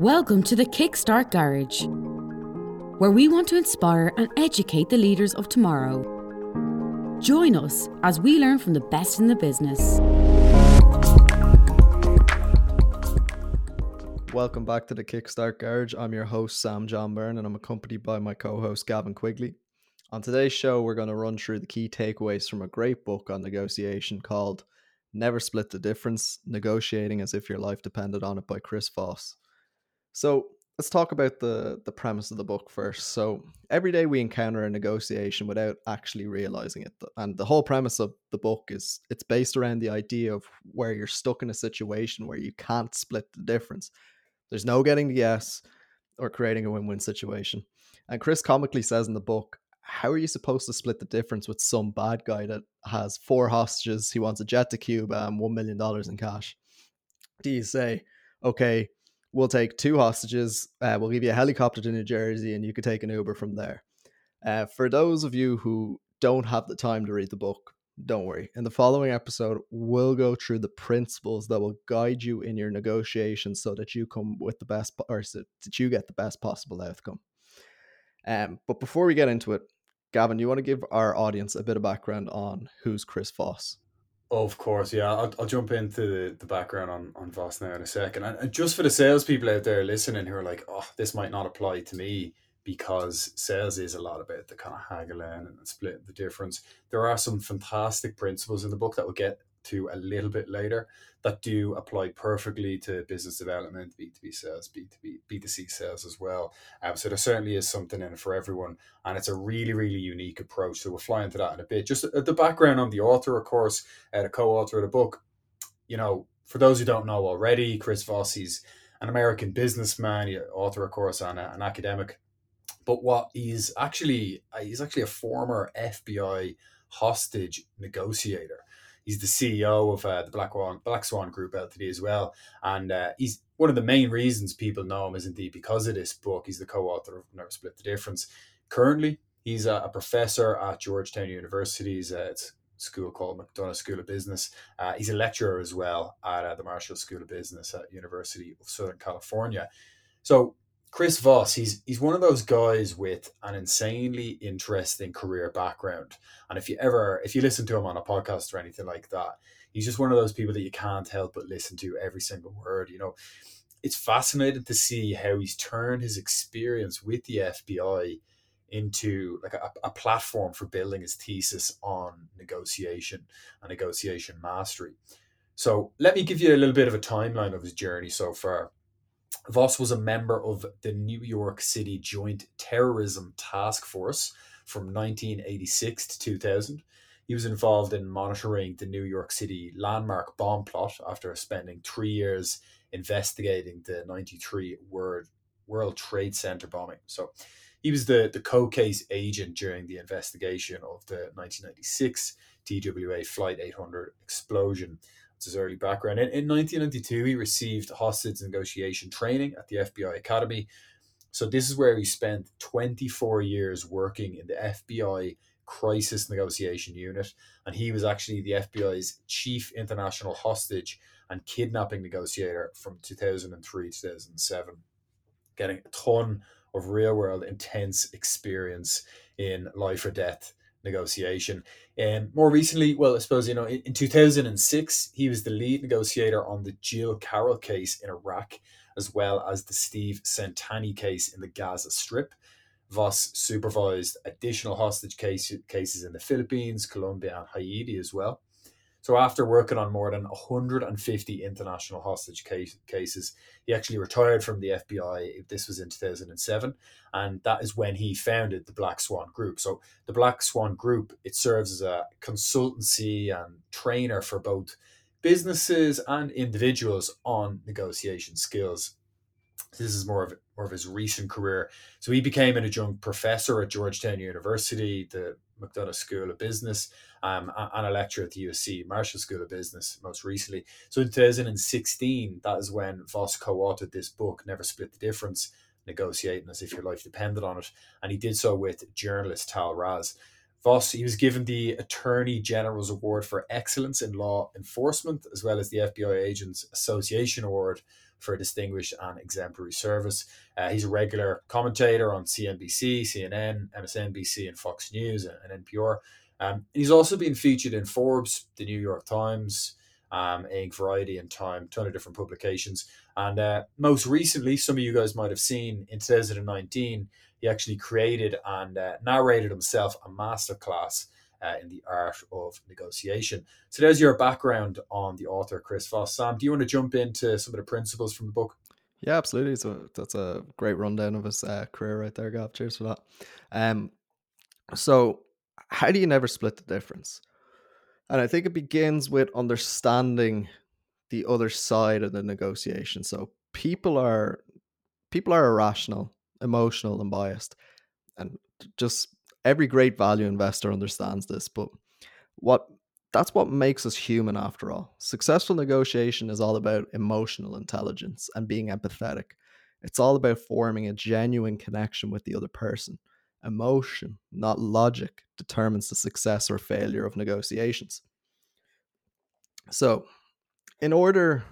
Welcome to the Kickstart Garage, where we want to inspire and educate the leaders of tomorrow. Join us as we learn from the best in the business. Welcome back to the Kickstart Garage. I'm your host, Sam John Byrne, and I'm accompanied by my co host, Gavin Quigley. On today's show, we're going to run through the key takeaways from a great book on negotiation called Never Split the Difference Negotiating as If Your Life Depended on It by Chris Voss. So let's talk about the the premise of the book first. So every day we encounter a negotiation without actually realizing it, and the whole premise of the book is it's based around the idea of where you're stuck in a situation where you can't split the difference. There's no getting the yes or creating a win-win situation. And Chris comically says in the book, how are you supposed to split the difference with some bad guy that has four hostages, he wants a jet to Cuba and one million dollars in cash? Do you say, okay, we'll take two hostages. Uh, we'll give you a helicopter to New Jersey, and you could take an Uber from there. Uh, for those of you who don't have the time to read the book, don't worry. In the following episode, we'll go through the principles that will guide you in your negotiations so that you come with the best, or so that you get the best possible outcome. Um, but before we get into it, Gavin, you want to give our audience a bit of background on who's Chris Voss? Of course, yeah. I'll, I'll jump into the, the background on, on Voss now in a second. And just for the salespeople out there listening who are like, oh, this might not apply to me because sales is a lot about the kind of haggling and split the difference. There are some fantastic principles in the book that we'll get to a little bit later that do apply perfectly to business development, B2B sales, B2B, B2C sales as well. Um, so there certainly is something in it for everyone. And it's a really, really unique approach. So we'll fly into that in a bit. Just uh, the background on the author, of course, uh, the co-author of the book, you know, for those who don't know already, Chris Voss, he's an American businessman, author, of course, and a, an academic. But what he's actually, uh, he's actually a former FBI hostage negotiator he's the CEO of uh, the Black Swan Black Swan Group Ltd as well, and uh, he's one of the main reasons people know him is indeed because of this book. He's the co-author of Never Split the Difference. Currently, he's a, a professor at Georgetown University's uh, school called McDonough School of Business. Uh, he's a lecturer as well at uh, the Marshall School of Business at University of Southern California. So Chris Voss, he's he's one of those guys with an insanely interesting career background. And if you ever if you listen to him on a podcast or anything like that, he's just one of those people that you can't help but listen to every single word. You know, it's fascinating to see how he's turned his experience with the FBI into like a, a platform for building his thesis on negotiation and negotiation mastery. So let me give you a little bit of a timeline of his journey so far. Voss was a member of the New York City Joint Terrorism Task Force from 1986 to 2000. He was involved in monitoring the New York City landmark bomb plot after spending three years investigating the 93 World, Trade Center bombing. So he was the, the co-case agent during the investigation of the 1996 TWA Flight 800 explosion his early background. In, in 1992, he received hostage negotiation training at the FBI Academy. So this is where he spent 24 years working in the FBI Crisis Negotiation Unit, and he was actually the FBI's chief international hostage and kidnapping negotiator from 2003 to 2007, getting a ton of real world intense experience in life or death negotiation. And um, more recently, well, I suppose, you know, in, in 2006, he was the lead negotiator on the Jill Carroll case in Iraq, as well as the Steve Centanni case in the Gaza Strip. Voss supervised additional hostage case, cases in the Philippines, Colombia, and Haiti as well. So after working on more than 150 international hostage case, cases, he actually retired from the FBI. This was in 2007, and that is when he founded the Black Swan Group. So the Black Swan Group it serves as a consultancy and trainer for both businesses and individuals on negotiation skills. This is more of more of his recent career. So he became an adjunct professor at Georgetown University, the McDonough School of Business, um, and a lecturer at the USC Marshall School of Business most recently. So in 2016, that is when Voss co-authored this book, Never Split the Difference, negotiating as if your life depended on it. And he did so with journalist Tahl Raz. Voss, he was given the Attorney General's Award for Excellence in Law Enforcement, as well as the FBI Agents Association Award for distinguished and exemplary service. Uh, he's a regular commentator on CNBC, CNN, MSNBC, and Fox News and, NPR. Um, he's also been featured in Forbes, the New York Times, um, Inc., Variety, and Time, ton of different publications. And uh, most recently, some of you guys might have seen in 2019, he actually created and uh, narrated himself a masterclass uh, in the art of negotiation. So there's your background on the author, Chris Voss. Sam, do you want to jump into some of the principles from the book? Yeah, absolutely. So that's a great rundown of his uh, career right there, Gav. Cheers for that. Um, so how do you never split the difference? And I think it begins with understanding the other side of the negotiation. So people are people are irrational, emotional, and biased, and just every great value investor understands this. But what that's what makes us human after all. Successful negotiation is all about emotional intelligence and being empathetic. It's all about forming a genuine connection with the other person. Emotion, not logic, determines the success or failure of negotiations. So, in order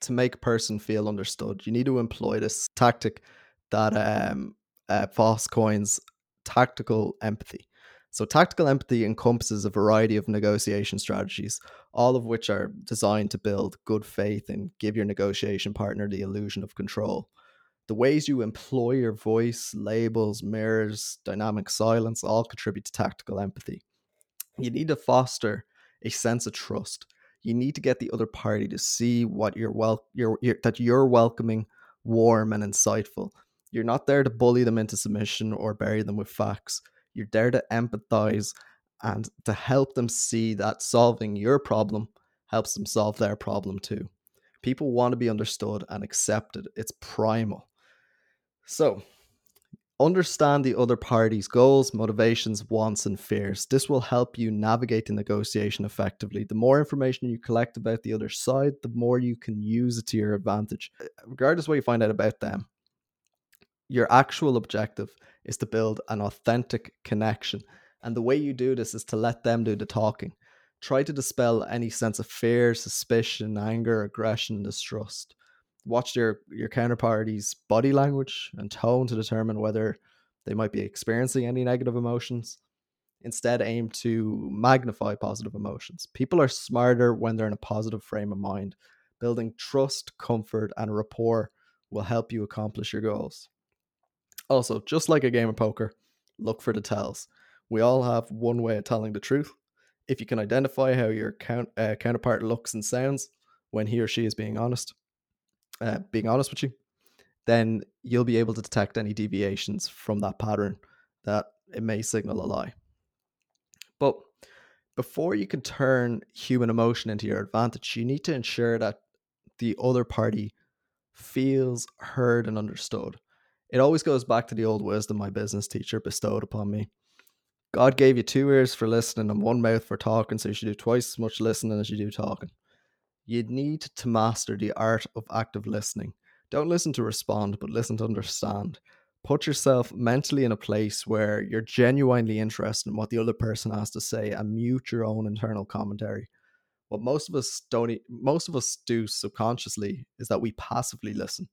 to make a person feel understood, you need to employ this tactic that um, uh, Voss coins tactical empathy. So, tactical empathy encompasses a variety of negotiation strategies, all of which are designed to build good faith and give your negotiation partner the illusion of control. The ways you employ your voice, labels, mirrors, dynamic silence all contribute to tactical empathy. You need to foster a sense of trust you need to get the other party to see what you're well you're, you're, that you're welcoming warm and insightful you're not there to bully them into submission or bury them with facts you're there to empathize and to help them see that solving your problem helps them solve their problem too people want to be understood and accepted it's primal so Understand the other party's goals, motivations, wants, and fears. This will help you navigate the negotiation effectively. The more information you collect about the other side, the more you can use it to your advantage. Regardless what you find out about them, your actual objective is to build an authentic connection. And the way you do this is to let them do the talking. Try to dispel any sense of fear, suspicion, anger, aggression, distrust watch your your counterparty's body language and tone to determine whether they might be experiencing any negative emotions. Instead, aim to magnify positive emotions. People are smarter when they're in a positive frame of mind. Building trust, comfort, and rapport will help you accomplish your goals. Also, just like a game of poker, look for the tells. We all have one way of telling the truth. If you can identify how your count, uh, counterpart looks and sounds when he or she is being honest, uh, being honest with you, then you'll be able to detect any deviations from that pattern that it may signal a lie. But before you can turn human emotion into your advantage, you need to ensure that the other party feels heard and understood. It always goes back to the old wisdom my business teacher bestowed upon me. God gave you two ears for listening and one mouth for talking, so you should do twice as much listening as you do talking you need to master the art of active listening. Don't listen to respond, but listen to understand. Put yourself mentally in a place where you're genuinely interested in what the other person has to say and mute your own internal commentary. What most of us don't most of us do subconsciously is that we passively listen.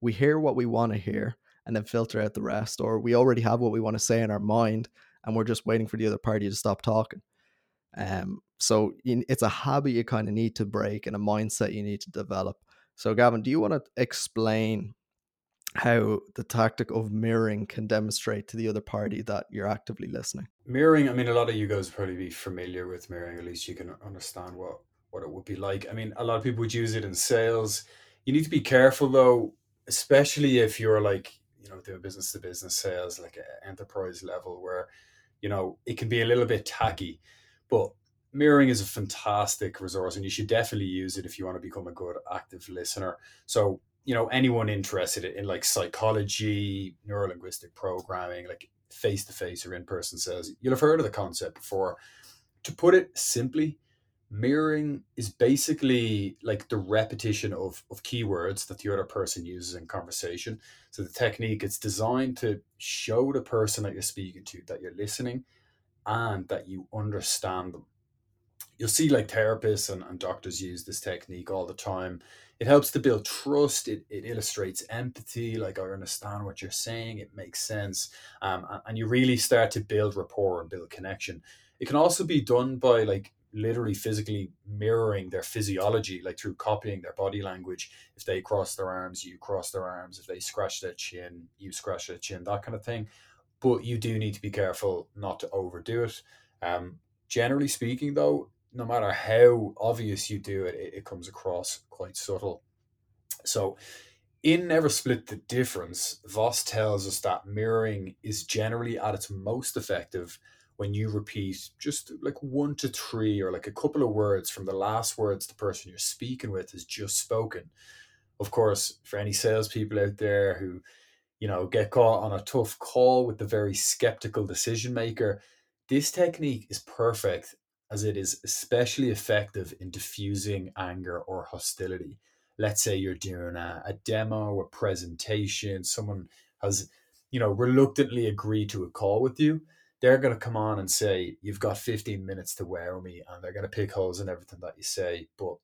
We hear what we want to hear and then filter out the rest or we already have what we want to say in our mind and we're just waiting for the other party to stop talking. Um, so it's a habit you kind of need to break and a mindset you need to develop. So, Gavin, do you want to explain how the tactic of mirroring can demonstrate to the other party that you're actively listening? Mirroring, I mean, a lot of you guys probably be familiar with mirroring, at least you can understand what, what it would be like. I mean, a lot of people would use it in sales. You need to be careful though, especially if you're like, you know, doing business to business sales, like enterprise level, where, you know, it can be a little bit tacky. But mirroring is a fantastic resource and you should definitely use it if you want to become a good active listener so you know anyone interested in like psychology neurolinguistic programming like face-to-face or in-person sales you'll have heard of the concept before to put it simply mirroring is basically like the repetition of, of keywords that the other person uses in conversation so the technique it's designed to show the person that you're speaking to that you're listening and that you understand them you'll see like therapists and, and doctors use this technique all the time it helps to build trust. It, it illustrates empathy. Like, I understand what you're saying. It makes sense. Um, and you really start to build rapport and build connection. It can also be done by like literally physically mirroring their physiology, like through copying their body language. If they cross their arms, you cross their arms. If they scratch their chin, you scratch their chin, that kind of thing. But you do need to be careful not to overdo it. Um, generally speaking, though, no matter how obvious you do it, it, it comes across quite subtle. So, in Never Split the Difference, Voss tells us that mirroring is generally at its most effective when you repeat just like one to three or like a couple of words from the last words the person you're speaking with has just spoken. Of course, for any salespeople out there who, you know, get caught on a tough call with the very skeptical decision maker, this technique is perfect as it is especially effective in diffusing anger or hostility. Let's say you're doing a, a demo, a presentation, someone has, you know, reluctantly agreed to a call with you. They're going to come on and say, You've got 15 minutes to wear me, and they're going to pick holes in everything that you say. But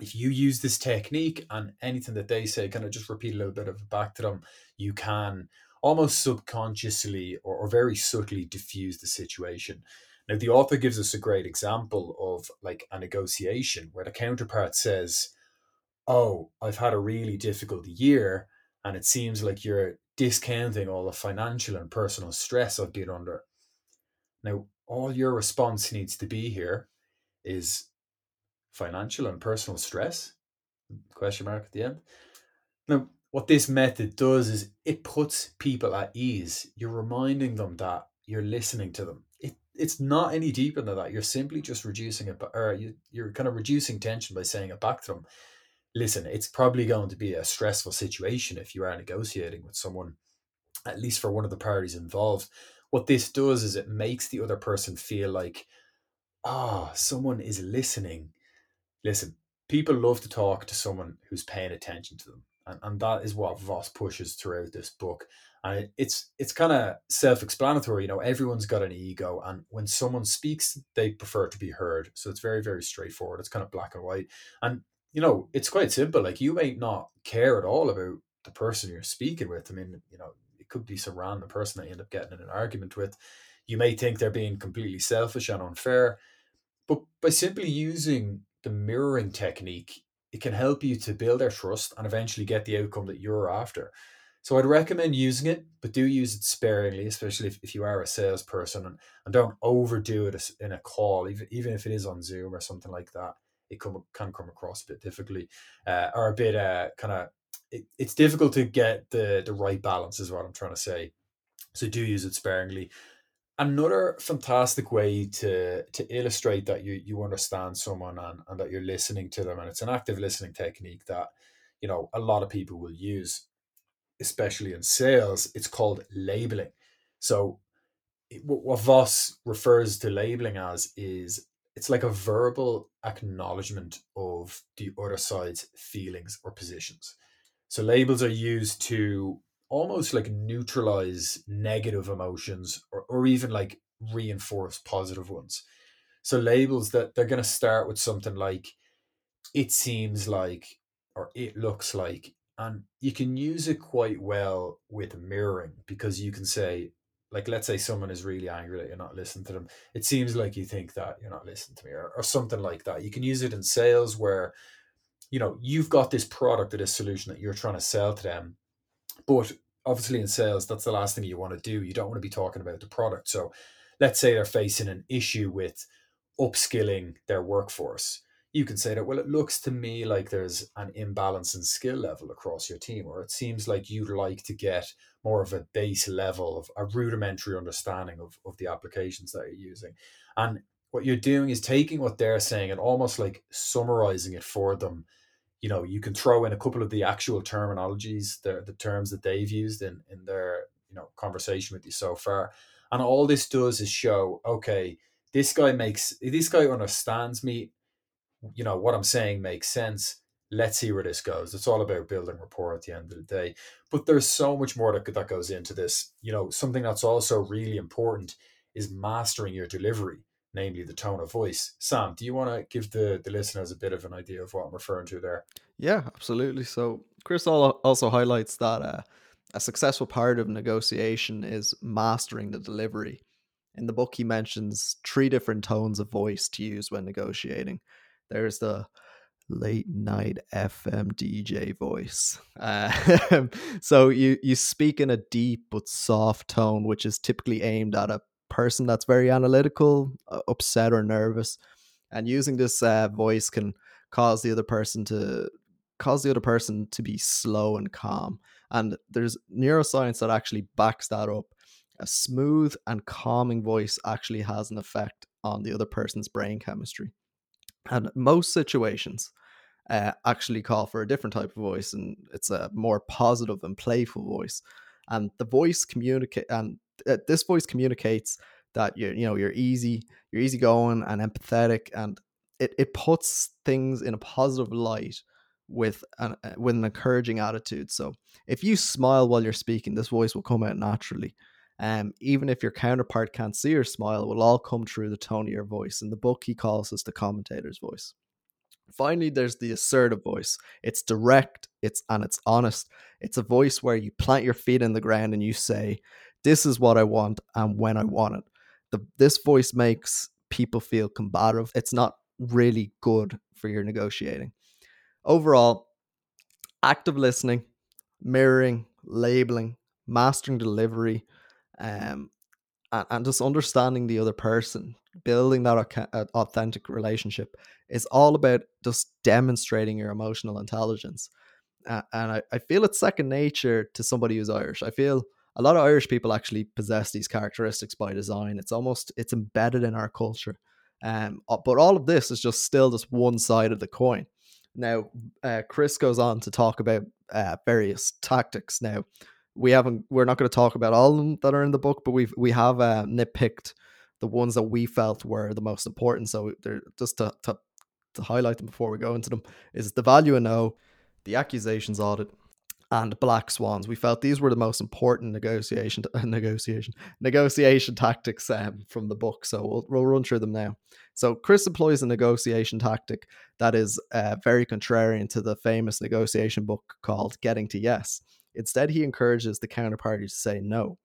if you use this technique and anything that they say, kind of just repeat a little bit of it back to them, you can almost subconsciously or, or very subtly diffuse the situation. Now, the author gives us a great example of like a negotiation where the counterpart says, Oh, I've had a really difficult year, and it seems like you're discounting all the financial and personal stress I've been under. Now, all your response needs to be here is financial and personal stress? Question mark at the end. Now, what this method does is it puts people at ease. You're reminding them that you're listening to them. It, it's not any deeper than that. You're simply just reducing it, or you, you're kind of reducing tension by saying it back to them. Listen, it's probably going to be a stressful situation if you are negotiating with someone, at least for one of the parties involved. What this does is it makes the other person feel like, ah, oh, someone is listening. Listen, people love to talk to someone who's paying attention to them. And, and that is what Voss pushes throughout this book and it's it's kind of self-explanatory you know everyone's got an ego and when someone speaks they prefer to be heard so it's very very straightforward it's kind of black and white and you know it's quite simple like you may not care at all about the person you're speaking with i mean you know it could be some random person that you end up getting in an argument with you may think they're being completely selfish and unfair but by simply using the mirroring technique it can help you to build their trust and eventually get the outcome that you're after so I'd recommend using it, but do use it sparingly, especially if, if you are a salesperson and, and don't overdo it in a call, even, even if it is on Zoom or something like that. It come, can come across a bit difficultly uh, or a bit uh, kind of, it, it's difficult to get the, the right balance, is what I'm trying to say. So do use it sparingly. Another fantastic way to to illustrate that you you understand someone and, and that you're listening to them, and it's an active listening technique that you know a lot of people will use especially in sales, it's called labeling. So, what Voss refers to labeling as is it's like a verbal acknowledgement of the other side's feelings or positions. So, labels are used to almost like neutralize negative emotions or, or even like reinforce positive ones. So, labels that they're going to start with something like, it seems like, or it looks like, and you can use it quite well with mirroring because you can say like let's say someone is really angry that you're not listening to them it seems like you think that you're not listening to me or, or something like that you can use it in sales where you know you've got this product or this solution that you're trying to sell to them but obviously in sales that's the last thing you want to do. You don't want to be talking about the product. So let's say they're facing an issue with upskilling their workforce. You can say that, well, it looks to me like there's an imbalance in skill level across your team, or it seems like you'd like to get more of a base level of a rudimentary understanding of, of the applications that you're using. And what you're doing is taking what they're saying and almost like summarizing it for them. You know, you can throw in a couple of the actual terminologies, the, the terms that they've used in, in their, you know, conversation with you so far. And all this does is show, okay, this guy makes this guy understands me. You know what i'm saying makes sense. Let's see where this goes. It's all about building rapport at the end of the day. But there's so much more that, that goes into this. You know something that's also really important is mastering your delivery namely the tone of voice. Sam, do you want to give the, the listeners a bit of an idea of what I'm referring to there? Yeah, absolutely. So Chris also highlights that uh, a successful part of negotiation is mastering the delivery. In the book, he mentions three different tones of voice to use when negotiating. There's the late night FM DJ voice. Uh, so you you speak in a deep but soft tone, which is typically aimed at a person that's very analytical, upset, or nervous. And using this uh, voice can cause the other person to cause the other person to be slow and calm. And there's neuroscience that actually backs that up. A smooth and calming voice actually has an effect on the other person's brain chemistry. And most situations uh, actually call for a different type of voice, and it's a more positive and playful voice. And the voice communicate, and uh, this voice communicates that you're, you know, you're easy, you're easygoing and empathetic, and it it puts things in a positive light with an uh, with an encouraging attitude. So if you smile while you're speaking, this voice will come out naturally. Um, even if your counterpart can't see your smile, it will all come through the tone of your voice. In the book, he calls this the commentator's voice. Finally, there's the assertive voice. It's direct, it's and it's honest. It's a voice where you plant your feet in the ground and you say, "This is what I want and when I want it." The, this voice makes people feel combative. It's not really good for your negotiating. Overall, active listening, mirroring, labeling, mastering delivery, um, and, and just understanding the other person, building that authentic relationship is all about just demonstrating your emotional intelligence. Uh, and I, I feel it's second nature to somebody who's Irish. I feel a lot of Irish people actually possess these characteristics by design. It's almost it's embedded in our culture. Um, uh, but all of this is just still just one side of the coin. Now, uh, Chris goes on to talk about uh, various tactics. Now, we haven't we're not going to talk about all of them that are in the book but we've we have uh, nitpicked the ones that we felt were the most important so they're just to, to to highlight them before we go into them is the value and no the accusations audit and black swans we felt these were the most important negotiation negotiation negotiation tactics um, from the book so we'll, we'll run through them now so chris employs a negotiation tactic that is uh, very contrarian to the famous negotiation book called getting to yes Instead, he encourages the counterparty to say no.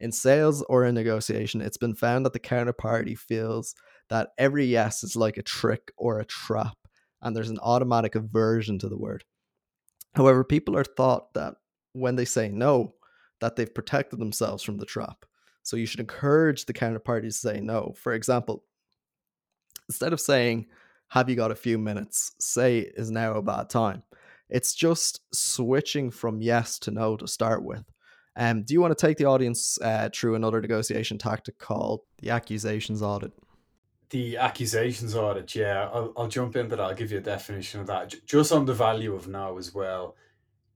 In sales or in negotiation, it's been found that the counterparty feels that every yes is like a trick or a trap, and there's an automatic aversion to the word. However, people are thought that when they say no, that they've protected themselves from the trap. So you should encourage the counterparty to say no. For example, instead of saying, Have you got a few minutes? say, Is now a bad time? It's just switching from yes to no to start with. Um, do you want to take the audience uh, through another negotiation tactic called the accusations audit? The accusations audit, yeah, I'll, I'll jump in, but I'll give you a definition of that. Just on the value of now as well.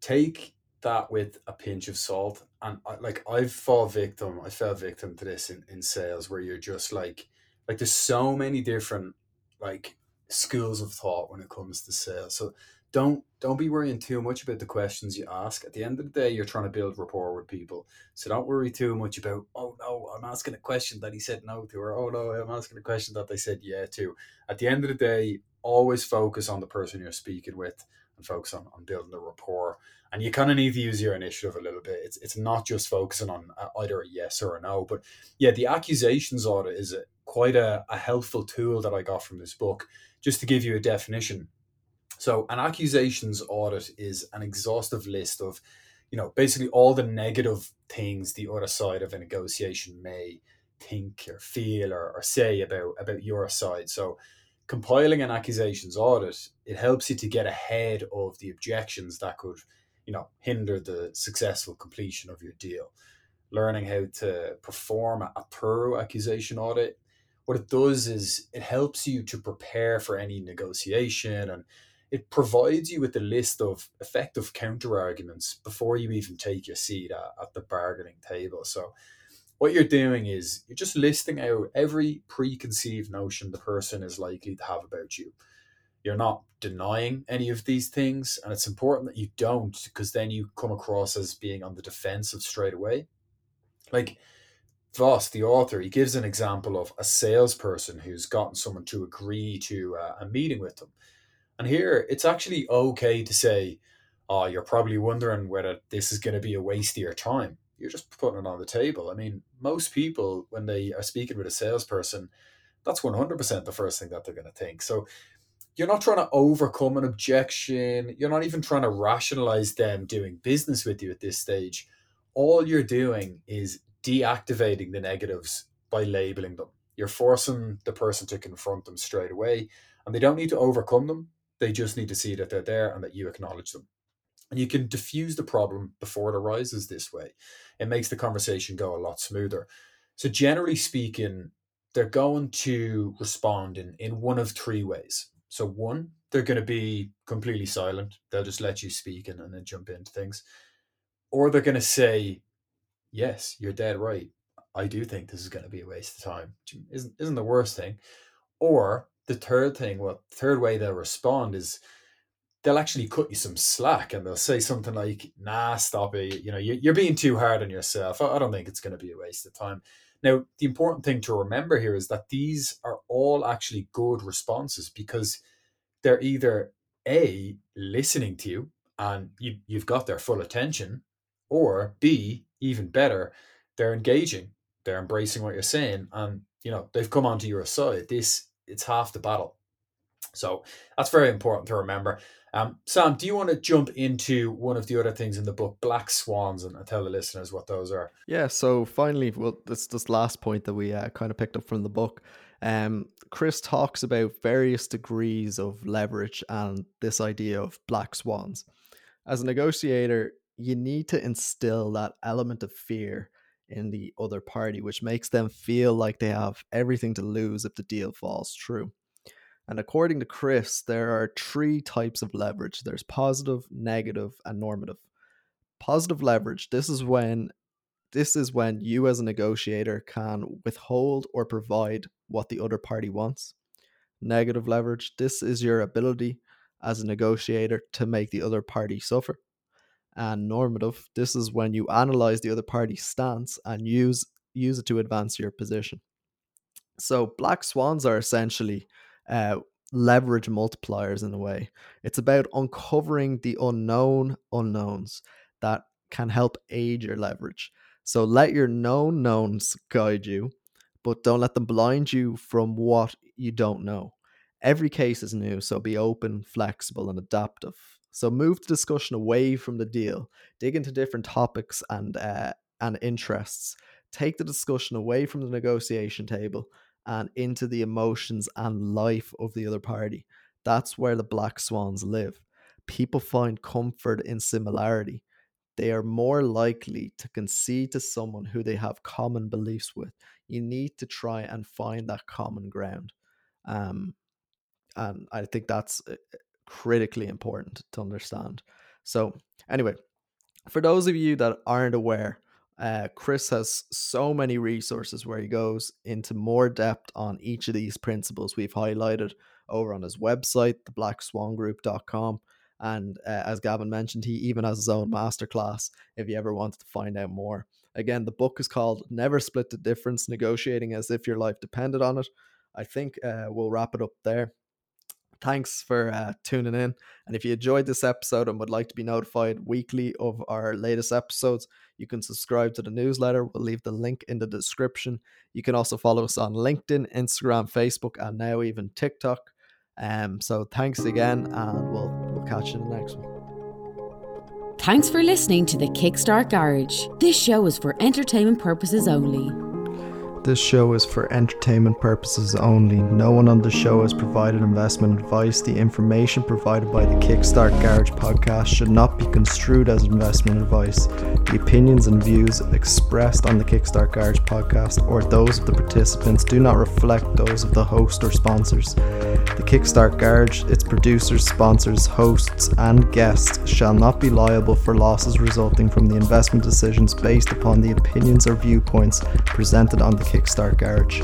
Take that with a pinch of salt. And I, like I've fall victim, I fell victim to this in, in sales where you're just like, like there's so many different like schools of thought when it comes to sales. So don't don't be worrying too much about the questions you ask. At the end of the day, you're trying to build rapport with people. So don't worry too much about, I'm asking a question that he said no to, or oh no, I'm asking a question that they said yeah to. At the end of the day, always focus on the person you're speaking with and focus on, on building the rapport. And you kind of need to use your initiative a little bit. It's, it's not just focusing on uh, either a yes or a no. But yeah, the accusations audit is a, quite a, a helpful tool that I got from this book. Just to give you a definition, so, an accusations audit is an exhaustive list of, you know, basically all the negative things the other side of a negotiation may think or feel or, or say about about your side. So, compiling an accusations audit it helps you to get ahead of the objections that could, you know, hinder the successful completion of your deal. Learning how to perform a thorough accusation audit what it does is it helps you to prepare for any negotiation and it provides you with a list of effective counter arguments before you even take your seat at, at the bargaining table. So, what you're doing is you're just listing out every preconceived notion the person is likely to have about you. You're not denying any of these things, and it's important that you don't because then you come across as being on the defensive straight away. Like, Voss, the author, he gives an example of a salesperson who's gotten someone to agree to a meeting with them. And here it's actually okay to say, oh, you're probably wondering whether this is going to be a waste of your time. You're just putting it on the table. I mean, most people, when they are speaking with a salesperson, that's 100% the first thing that they're going to think. So you're not trying to overcome an objection. You're not even trying to rationalize them doing business with you at this stage. All you're doing is deactivating the negatives by labeling them. You're forcing the person to confront them straight away, and they don't need to overcome them. They just need to see that they're there and that you acknowledge them. And you can diffuse the problem before it arises this way. It makes the conversation go a lot smoother. So, generally speaking, they're going to respond in, in one of three ways. So, one, they're going to be completely silent. They'll just let you speak and, and then jump into things. Or they're going to say, Yes, you're dead right. I do think this is going to be a waste of time, which isn't, isn't the worst thing. Or the third thing, what third way they'll respond is they'll actually cut you some slack and they'll say something like, nah, stop it. You know, you're being too hard on yourself. I don't think it's going to be a waste of time. Now, the important thing to remember here is that these are all actually good responses because they're either A, listening to you and you, you've got their full attention, or B, even better, they're engaging, they're embracing what you're saying, and you know, they've come onto your side. This it's half the battle. So that's very important to remember. Um, Sam, do you want to jump into one of the other things in the book, Black Swans, and tell the listeners what those are? Yeah. So finally, well, this this last point that we uh, kind of picked up from the book. Um, Chris talks about various degrees of leverage and this idea of black swans. As a negotiator, you need to instill that element of fear in the other party, which makes them feel like they have everything to lose if the deal falls through. And according to Chris, there are three types of leverage there's positive, negative, and normative. Positive leverage, this is when this is when you as a negotiator can withhold or provide what the other party wants. Negative leverage, this is your ability as a negotiator to make the other party suffer. And normative, this is when you analyze the other party's stance and use use it to advance your position. So black swans are essentially uh, leverage multipliers in a way. It's about uncovering the unknown unknowns that can help aid your leverage. So let your known knowns guide you, but don't let them blind you from what you don't know. Every case is new, so be open, flexible, and adaptive. So move the discussion away from the deal, dig into different topics and uh, and interests. Take the discussion away from the negotiation table and into the emotions and life of the other party. That's where the black swans live. People find comfort in similarity. They are more likely to concede to someone who they have common beliefs with. You need to try and find that common ground. Um, and I think that's uh, critically important to understand. So, anyway, for those of you that aren't aware, uh, Chris has so many resources where he goes into more depth on each of these principles we've highlighted over on his website, theblackswangroup.com. And uh, as Gavin mentioned, he even has his own masterclass if you ever wanted to find out more. Again, the book is called Never Split the Difference Negotiating as if your life depended on it. I think uh, we'll wrap it up there thanks for uh, tuning in. And if you enjoyed this episode and would like to be notified weekly of our latest episodes, you can subscribe to the newsletter. We'll leave the link in the description. You can also follow us on LinkedIn, Instagram, Facebook, and now even TikTok. Um, so thanks again, and we'll we'll catch you in the next one. Thanks for listening to the Kickstart Garage. This show is for entertainment purposes only. This show is for entertainment purposes only. No one on the show has provided investment advice. The information provided by the Kickstart Garage podcast should not be construed as investment advice. The opinions and views expressed on the Kickstart Garage podcast or those of the participants do not reflect those of the host or sponsors. The Kickstart Garage, its producers, sponsors, hosts, and guests shall not be liable for losses resulting from the investment decisions based upon the opinions or viewpoints presented on the Kickstart Garage.